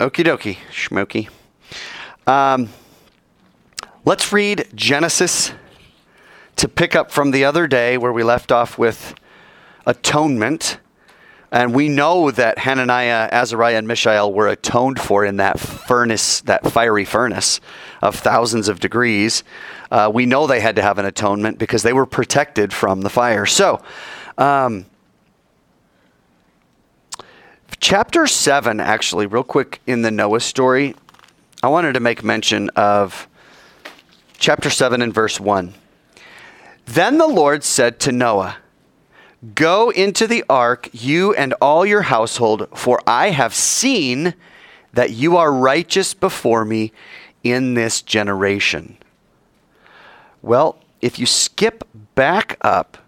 Okie dokie, schmokey. Um, let's read Genesis to pick up from the other day where we left off with atonement. And we know that Hananiah, Azariah, and Mishael were atoned for in that furnace, that fiery furnace of thousands of degrees. Uh, we know they had to have an atonement because they were protected from the fire. So, um, chapter 7, actually, real quick in the Noah story, I wanted to make mention of chapter 7 and verse 1. Then the Lord said to Noah, Go into the ark, you and all your household, for I have seen that you are righteous before me in this generation. Well, if you skip back up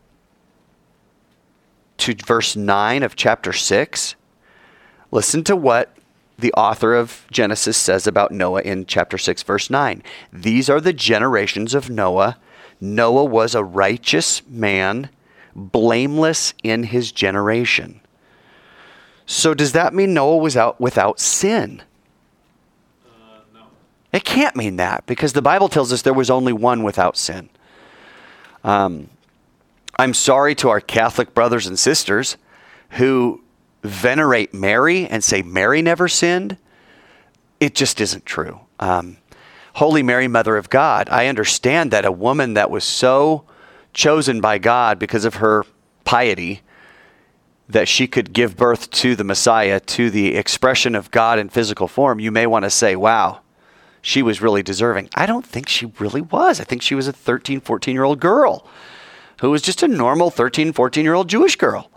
to verse 9 of chapter 6, listen to what the author of Genesis says about Noah in chapter 6, verse 9. These are the generations of Noah. Noah was a righteous man blameless in his generation. So does that mean Noah was out without sin? Uh, no. It can't mean that because the Bible tells us there was only one without sin. Um, I'm sorry to our Catholic brothers and sisters who venerate Mary and say Mary never sinned. It just isn't true. Um, Holy Mary, Mother of God, I understand that a woman that was so chosen by God because of her piety that she could give birth to the Messiah, to the expression of God in physical form, you may want to say, wow, she was really deserving. I don't think she really was. I think she was a 13, 14 year old girl who was just a normal 13, 14 year old Jewish girl.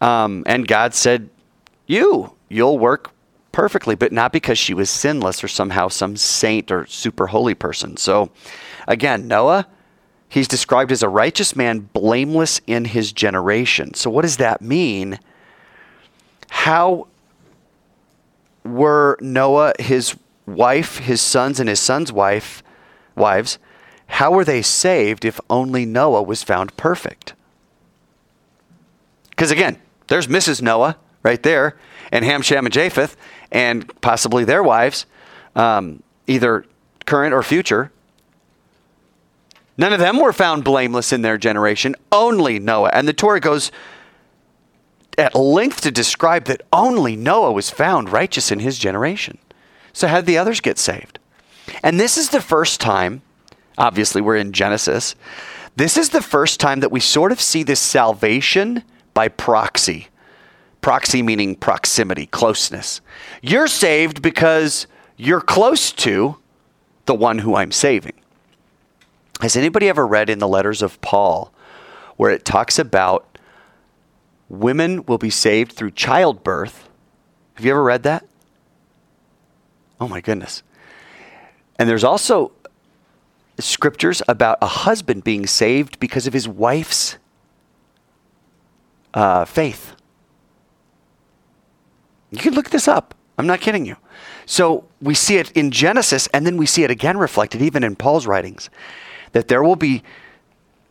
Um, and God said, You, you'll work perfectly, but not because she was sinless or somehow some saint or super holy person. So, again, Noah, He's described as a righteous man, blameless in his generation. So, what does that mean? How were Noah, his wife, his sons, and his sons' wife, wives, how were they saved if only Noah was found perfect? Because again, there's Mrs. Noah right there, and Ham, Shem, and Japheth, and possibly their wives, um, either current or future. None of them were found blameless in their generation, only Noah. And the Torah goes at length to describe that only Noah was found righteous in his generation. So, how did the others get saved? And this is the first time, obviously, we're in Genesis. This is the first time that we sort of see this salvation by proxy. Proxy meaning proximity, closeness. You're saved because you're close to the one who I'm saving. Has anybody ever read in the letters of Paul where it talks about women will be saved through childbirth? Have you ever read that? Oh my goodness. And there's also scriptures about a husband being saved because of his wife's uh, faith. You can look this up. I'm not kidding you. So we see it in Genesis, and then we see it again reflected even in Paul's writings that there will be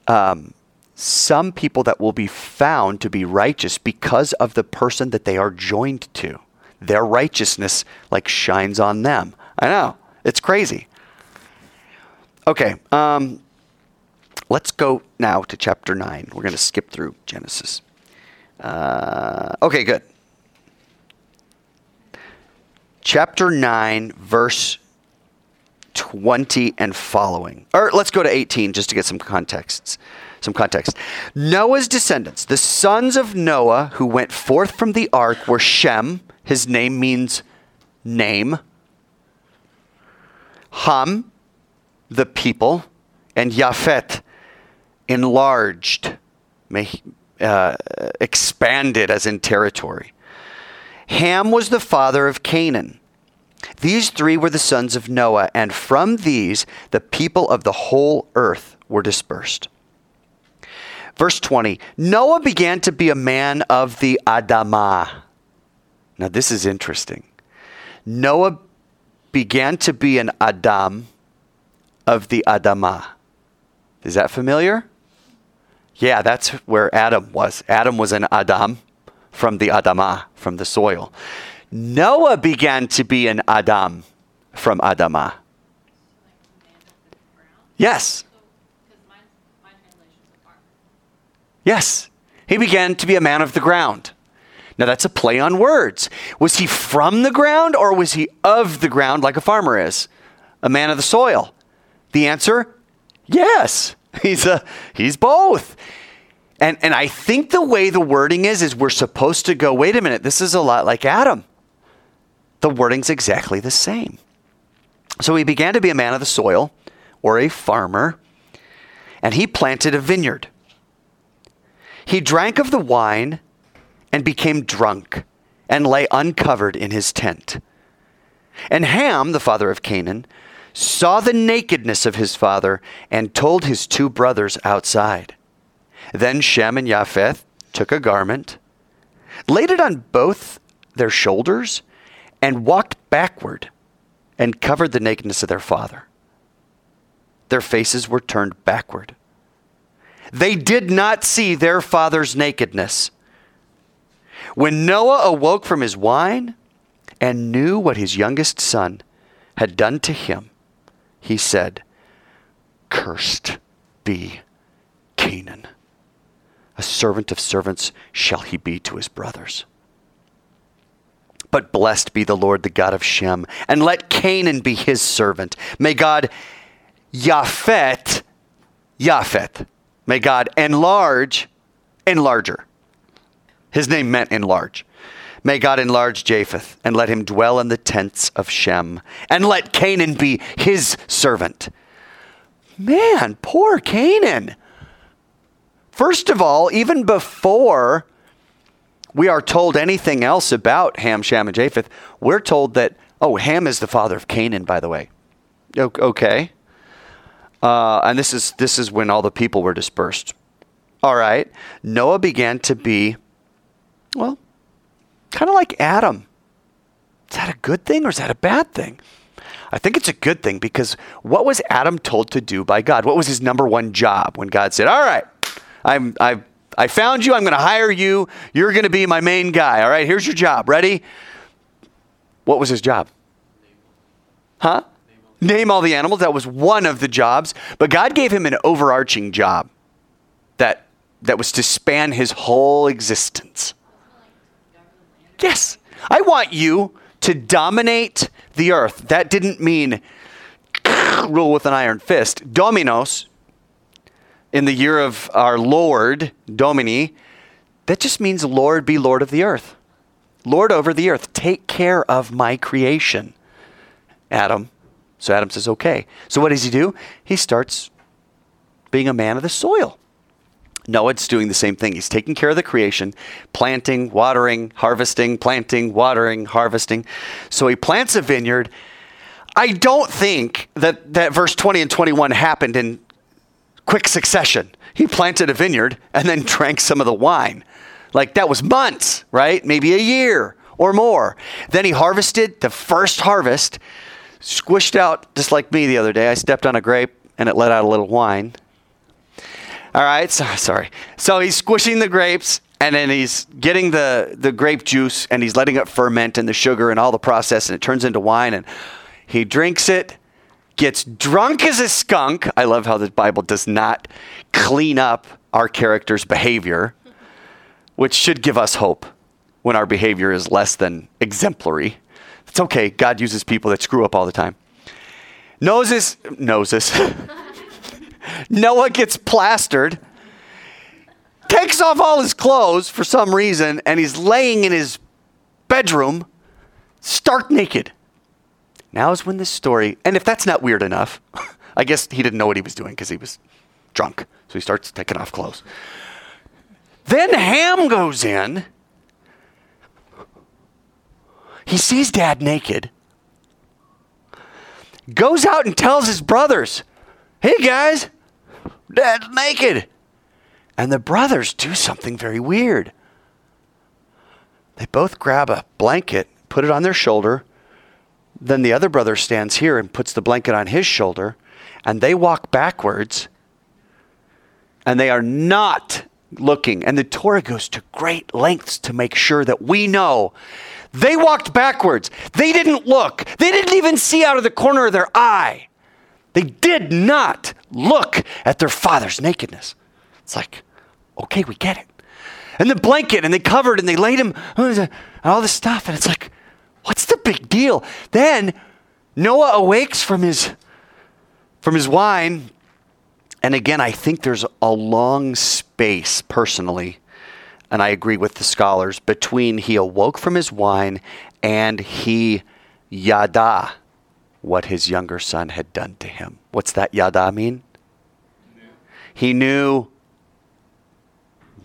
um, some people that will be found to be righteous because of the person that they are joined to. Their righteousness like shines on them. I know it's crazy. Okay, um, let's go now to chapter nine. We're going to skip through Genesis. Uh, okay, good. Chapter 9, verse 20 and following. Or let's go to 18 just to get some contexts. Some context. Noah's descendants, the sons of Noah who went forth from the ark were Shem, his name means name, Ham, the people, and Japhet, enlarged, uh, expanded as in territory. Ham was the father of Canaan. These three were the sons of Noah, and from these the people of the whole earth were dispersed. Verse 20 Noah began to be a man of the Adamah. Now, this is interesting. Noah began to be an Adam of the Adamah. Is that familiar? Yeah, that's where Adam was. Adam was an Adam from the Adamah, from the soil. Noah began to be an Adam from Adamah. Yes. Yes. He began to be a man of the ground. Now that's a play on words. Was he from the ground or was he of the ground like a farmer is? A man of the soil? The answer yes. He's a he's both. And and I think the way the wording is is we're supposed to go, wait a minute, this is a lot like Adam. The wording's exactly the same. So he began to be a man of the soil or a farmer, and he planted a vineyard. He drank of the wine and became drunk and lay uncovered in his tent. And Ham, the father of Canaan, saw the nakedness of his father and told his two brothers outside. Then Shem and Japheth took a garment, laid it on both their shoulders, and walked backward and covered the nakedness of their father. Their faces were turned backward. They did not see their father's nakedness. When Noah awoke from his wine and knew what his youngest son had done to him, he said, Cursed be Canaan. A servant of servants shall he be to his brothers. But blessed be the Lord, the God of Shem, and let Canaan be his servant. May God, Japhet, Japhet, may God enlarge, enlarger. His name meant enlarge. May God enlarge Japheth, and let him dwell in the tents of Shem, and let Canaan be his servant. Man, poor Canaan. First of all, even before we are told anything else about Ham, Shem, and Japheth, we're told that, oh, Ham is the father of Canaan, by the way. Okay. Uh, and this is, this is when all the people were dispersed. All right. Noah began to be, well, kind of like Adam. Is that a good thing or is that a bad thing? I think it's a good thing because what was Adam told to do by God? What was his number one job when God said, All right, I'm, I've I found you. I'm going to hire you. You're going to be my main guy. All right, here's your job. Ready? What was his job? Huh? Name all the animals. That was one of the jobs. But God gave him an overarching job that, that was to span his whole existence. Yes. I want you to dominate the earth. That didn't mean rule with an iron fist. Dominus in the year of our Lord, Domini, that just means Lord be Lord of the earth. Lord over the earth. Take care of my creation. Adam. So Adam says, okay. So what does he do? He starts being a man of the soil. Noah's doing the same thing. He's taking care of the creation, planting, watering, harvesting, planting, watering, harvesting. So he plants a vineyard. I don't think that, that verse 20 and 21 happened in quick succession. He planted a vineyard and then drank some of the wine. Like that was months, right? Maybe a year or more. Then he harvested the first harvest, squished out just like me the other day. I stepped on a grape and it let out a little wine. All right, so, sorry. So he's squishing the grapes and then he's getting the, the grape juice and he's letting it ferment and the sugar and all the process and it turns into wine and he drinks it gets drunk as a skunk. I love how the Bible does not clean up our character's behavior, which should give us hope when our behavior is less than exemplary. It's okay. God uses people that screw up all the time. Noses, noses. Noah gets plastered, takes off all his clothes for some reason, and he's laying in his bedroom stark naked. Now is when this story, and if that's not weird enough, I guess he didn't know what he was doing because he was drunk. So he starts taking off clothes. Then Ham goes in. He sees dad naked. Goes out and tells his brothers, hey guys, dad's naked. And the brothers do something very weird. They both grab a blanket, put it on their shoulder, then the other brother stands here and puts the blanket on his shoulder, and they walk backwards, and they are not looking. And the Torah goes to great lengths to make sure that we know They walked backwards. They didn't look. They didn't even see out of the corner of their eye. They did not look at their father's nakedness. It's like, okay, we get it. And the blanket, and they covered, and they laid him, and all this stuff. And it's like, what's the big deal? Then Noah awakes from his from his wine. And again, I think there's a long space personally, and I agree with the scholars, between he awoke from his wine and he yada what his younger son had done to him. What's that yada mean? He knew.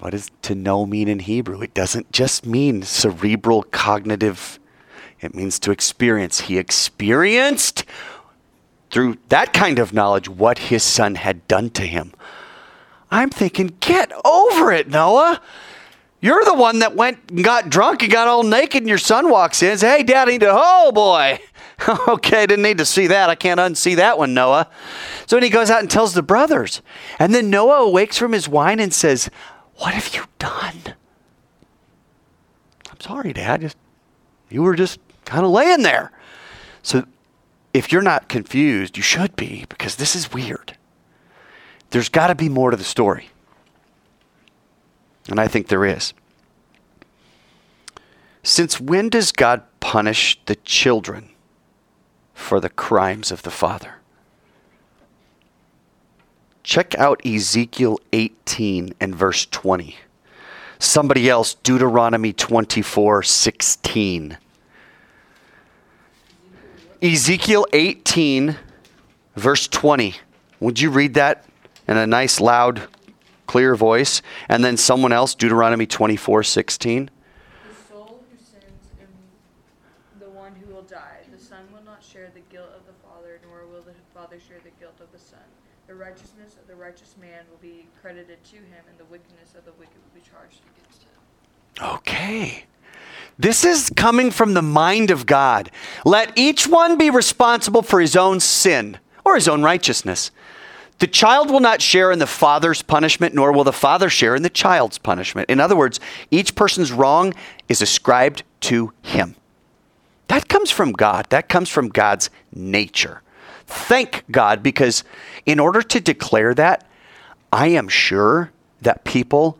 What does to know mean in Hebrew? It doesn't just mean cerebral cognitive, it means to experience. He experienced through that kind of knowledge what his son had done to him. I'm thinking, get over it, Noah. You're the one that went and got drunk and got all naked, and your son walks in and says, Hey, Dad, I need to, oh boy. okay, didn't need to see that. I can't unsee that one, Noah. So then he goes out and tells the brothers. And then Noah awakes from his wine and says, What have you done? I'm sorry, Dad. Just, you were just kind of laying there. So if you're not confused, you should be because this is weird. There's got to be more to the story. And I think there is. Since when does God punish the children for the crimes of the father? Check out Ezekiel 18 and verse 20. Somebody else, Deuteronomy 24 16. Ezekiel 18, verse 20. Would you read that in a nice, loud, clear voice? And then someone else, Deuteronomy 24, 16. The soul who sins and the one who will die. The son will not share the guilt of the father, nor will the father share the guilt of the son. The righteousness of the righteous man will be credited to him, and the wickedness of the wicked will be charged against him. Okay. This is coming from the mind of God. Let each one be responsible for his own sin or his own righteousness. The child will not share in the father's punishment, nor will the father share in the child's punishment. In other words, each person's wrong is ascribed to him. That comes from God. That comes from God's nature. Thank God, because in order to declare that, I am sure that people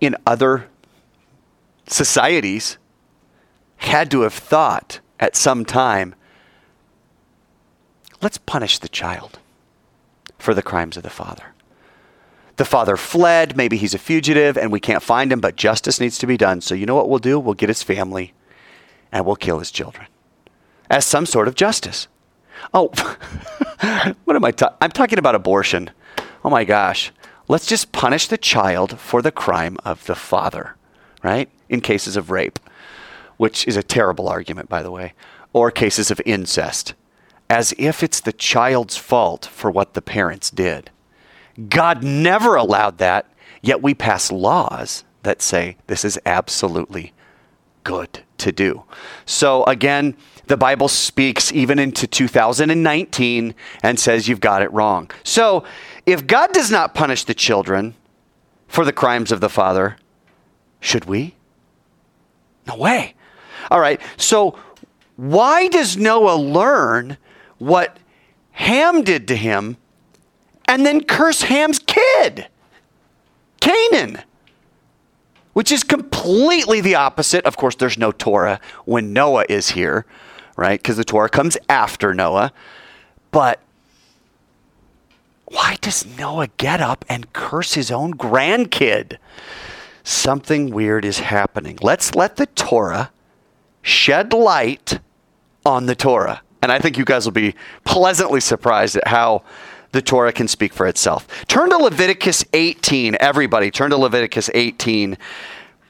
in other societies had to have thought at some time let's punish the child for the crimes of the father. The father fled, maybe he's a fugitive and we can't find him, but justice needs to be done. So, you know what we'll do? We'll get his family and we'll kill his children as some sort of justice. Oh, what am I talking? I'm talking about abortion. Oh my gosh. Let's just punish the child for the crime of the father, right? In cases of rape, which is a terrible argument, by the way, or cases of incest, as if it's the child's fault for what the parents did. God never allowed that, yet we pass laws that say this is absolutely good to do. So again, the Bible speaks even into 2019 and says you've got it wrong. So if God does not punish the children for the crimes of the father, should we? No way. All right, so why does Noah learn what Ham did to him and then curse Ham's kid, Canaan? Which is completely the opposite. Of course, there's no Torah when Noah is here, right? Because the Torah comes after Noah. But why does Noah get up and curse his own grandkid? Something weird is happening. Let's let the Torah shed light on the Torah. And I think you guys will be pleasantly surprised at how the Torah can speak for itself. Turn to Leviticus 18. Everybody, turn to Leviticus 18.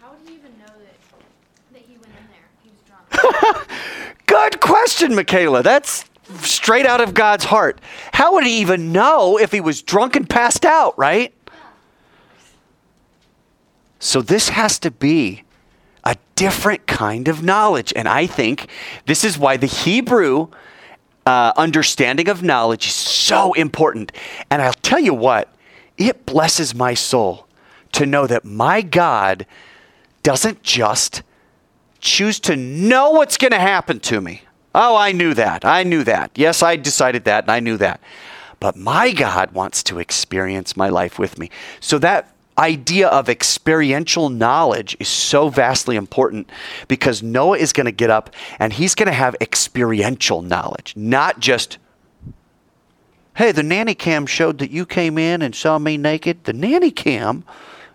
How would he even know that, that he went in there? He was drunk. Good question, Michaela. That's straight out of God's heart. How would he even know if he was drunk and passed out, right? So this has to be a different kind of knowledge. And I think this is why the Hebrew uh, understanding of knowledge is so important. And I'll tell you what, it blesses my soul to know that my God doesn't just choose to know what's going to happen to me. Oh, I knew that. I knew that. Yes, I decided that and I knew that. But my God wants to experience my life with me. So that idea of experiential knowledge is so vastly important because Noah is going to get up and he's going to have experiential knowledge, not just hey, the nanny cam showed that you came in and saw me naked. The nanny cam,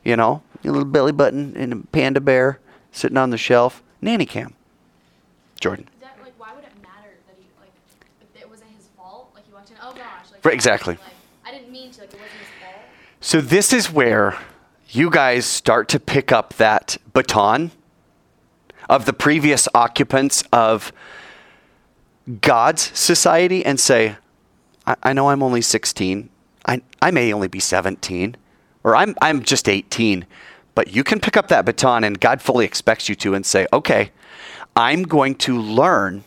you know, your little belly button and a panda bear sitting on the shelf. Nanny cam. Jordan. That like why would it matter that he like it wasn't his fault? Like he walked in, oh gosh, like exactly. Like, I didn't mean to, like it wasn't his fault. So this is where you guys start to pick up that baton of the previous occupants of God's society and say, I, I know I'm only 16. I, I may only be 17, or I'm, I'm just 18. But you can pick up that baton, and God fully expects you to, and say, okay, I'm going to learn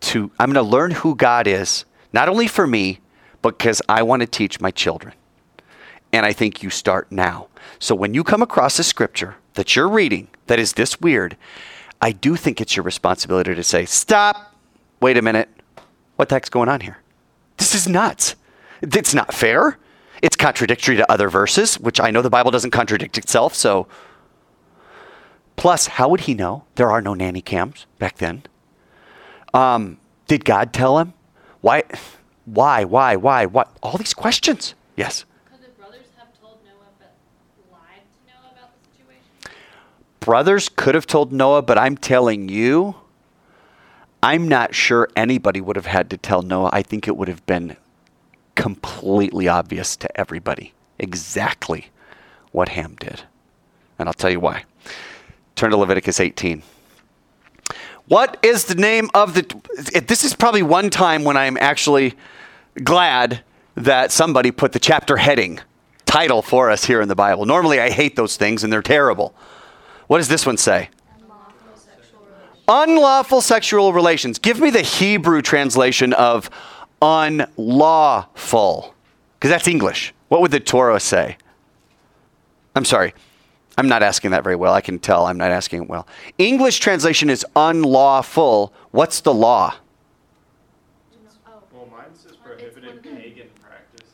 to, I'm going to learn who God is, not only for me, but because I want to teach my children. And I think you start now. So when you come across a scripture that you're reading that is this weird, I do think it's your responsibility to say, stop, wait a minute. What the heck's going on here? This is nuts. It's not fair. It's contradictory to other verses, which I know the Bible doesn't contradict itself. So, plus, how would he know? There are no nanny cams back then. Um, did God tell him? Why? Why? Why? Why? What? All these questions. Yes. Could the brothers have told Noah but lied to Noah about the situation? Brothers could have told Noah, but I'm telling you, I'm not sure anybody would have had to tell Noah. I think it would have been completely obvious to everybody exactly what Ham did. And I'll tell you why. Turn to Leviticus 18. What is the name of the. This is probably one time when I'm actually glad that somebody put the chapter heading title for us here in the Bible. Normally I hate those things and they're terrible. What does this one say? Unlawful sexual relations. Unlawful sexual relations. Give me the Hebrew translation of unlawful, because that's English. What would the Torah say? I'm sorry. I'm not asking that very well. I can tell I'm not asking it well. English translation is unlawful. What's the law? Oh, Well, mine says prohibited one of the- pagan practices.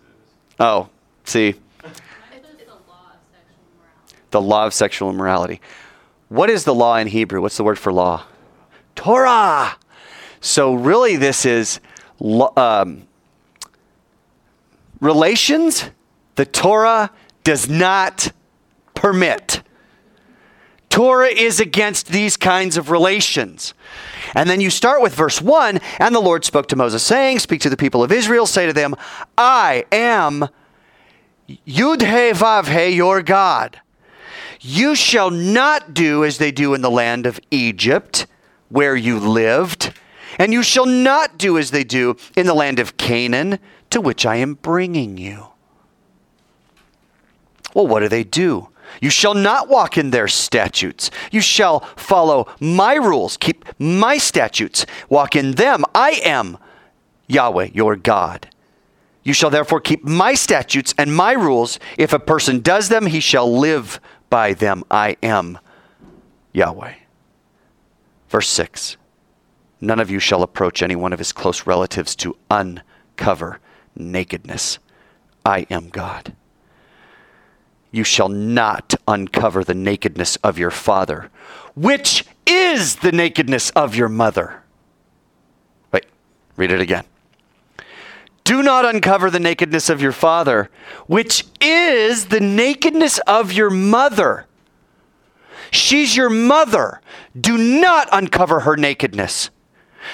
Oh, see, it's, it's the law of sexual morality. the law of sexual immorality. What is the law in Hebrew? What's the word for law? Torah. So really, this is um, relations. The Torah does not permit. Torah is against these kinds of relations. And then you start with verse 1 And the Lord spoke to Moses, saying, Speak to the people of Israel, say to them, I am Yud He Vav your God. You shall not do as they do in the land of Egypt, where you lived, and you shall not do as they do in the land of Canaan, to which I am bringing you. Well, what do they do? You shall not walk in their statutes. You shall follow my rules, keep my statutes, walk in them. I am Yahweh, your God. You shall therefore keep my statutes and my rules. If a person does them, he shall live by them. I am Yahweh. Verse 6 None of you shall approach any one of his close relatives to uncover nakedness. I am God. You shall not uncover the nakedness of your father, which is the nakedness of your mother. Wait, read it again. Do not uncover the nakedness of your father, which is the nakedness of your mother. She's your mother. Do not uncover her nakedness.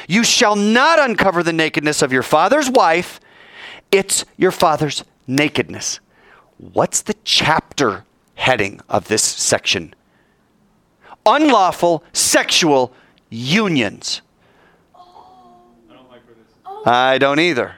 You shall not uncover the nakedness of your father's wife. It's your father's nakedness. What's the chapter heading of this section? Unlawful sexual unions. I don't either.